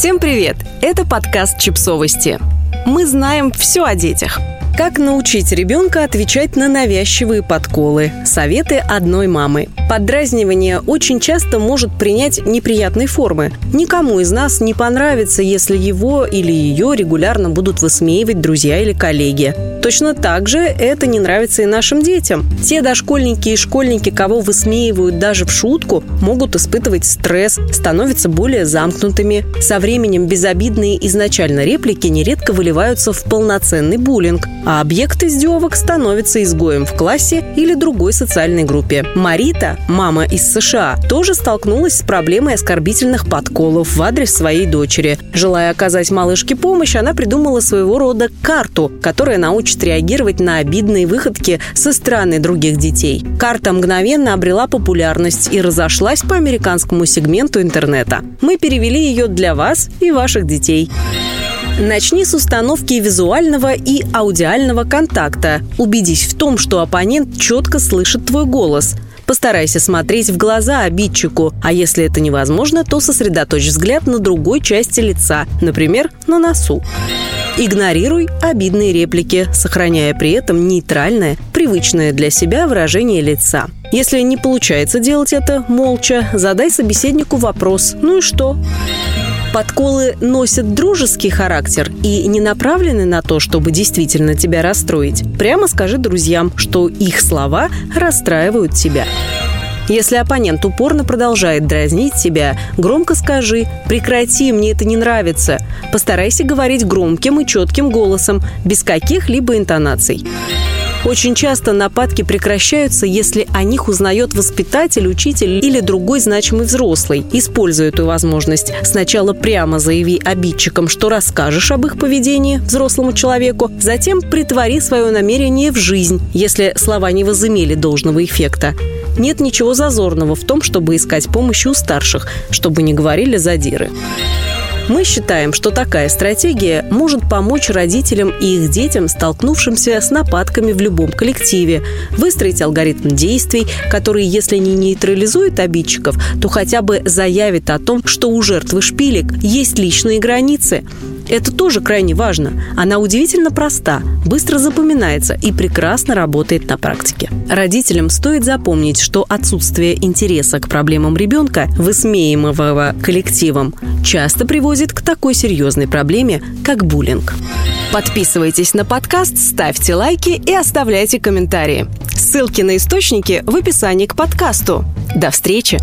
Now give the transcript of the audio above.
Всем привет! Это подкаст «Чипсовости». Мы знаем все о детях. Как научить ребенка отвечать на навязчивые подколы? Советы одной мамы. Поддразнивание очень часто может принять неприятные формы. Никому из нас не понравится, если его или ее регулярно будут высмеивать друзья или коллеги. Точно так же это не нравится и нашим детям. Те дошкольники и школьники, кого высмеивают даже в шутку, могут испытывать стресс, становятся более замкнутыми. Со временем безобидные изначально реплики нередко выливаются в полноценный буллинг, а объект издевок становится изгоем в классе или другой социальной группе. Марита, мама из США, тоже столкнулась с проблемой оскорбительных подколов в адрес своей дочери. Желая оказать малышке помощь, она придумала своего рода карту, которая научит реагировать на обидные выходки со стороны других детей. Карта мгновенно обрела популярность и разошлась по американскому сегменту интернета. Мы перевели ее для вас и ваших детей. Начни с установки визуального и аудиального контакта. Убедись в том, что оппонент четко слышит твой голос. Постарайся смотреть в глаза обидчику, а если это невозможно, то сосредоточь взгляд на другой части лица, например, на носу. Игнорируй обидные реплики, сохраняя при этом нейтральное, привычное для себя выражение лица. Если не получается делать это молча, задай собеседнику вопрос «Ну и что?». Подколы носят дружеский характер и не направлены на то, чтобы действительно тебя расстроить. Прямо скажи друзьям, что их слова расстраивают тебя. Если оппонент упорно продолжает дразнить тебя, громко скажи «прекрати, мне это не нравится». Постарайся говорить громким и четким голосом, без каких-либо интонаций. Очень часто нападки прекращаются, если о них узнает воспитатель, учитель или другой значимый взрослый. Используя эту возможность, сначала прямо заяви обидчикам, что расскажешь об их поведении взрослому человеку, затем притвори свое намерение в жизнь, если слова не возымели должного эффекта. Нет ничего зазорного в том, чтобы искать помощи у старших, чтобы не говорили задиры. Мы считаем, что такая стратегия может помочь родителям и их детям, столкнувшимся с нападками в любом коллективе, выстроить алгоритм действий, который, если не нейтрализует обидчиков, то хотя бы заявит о том, что у жертвы шпилек есть личные границы. Это тоже крайне важно. Она удивительно проста, быстро запоминается и прекрасно работает на практике. Родителям стоит запомнить, что отсутствие интереса к проблемам ребенка, высмеиваемого коллективом, часто приводит к такой серьезной проблеме, как буллинг. Подписывайтесь на подкаст, ставьте лайки и оставляйте комментарии. Ссылки на источники в описании к подкасту. До встречи!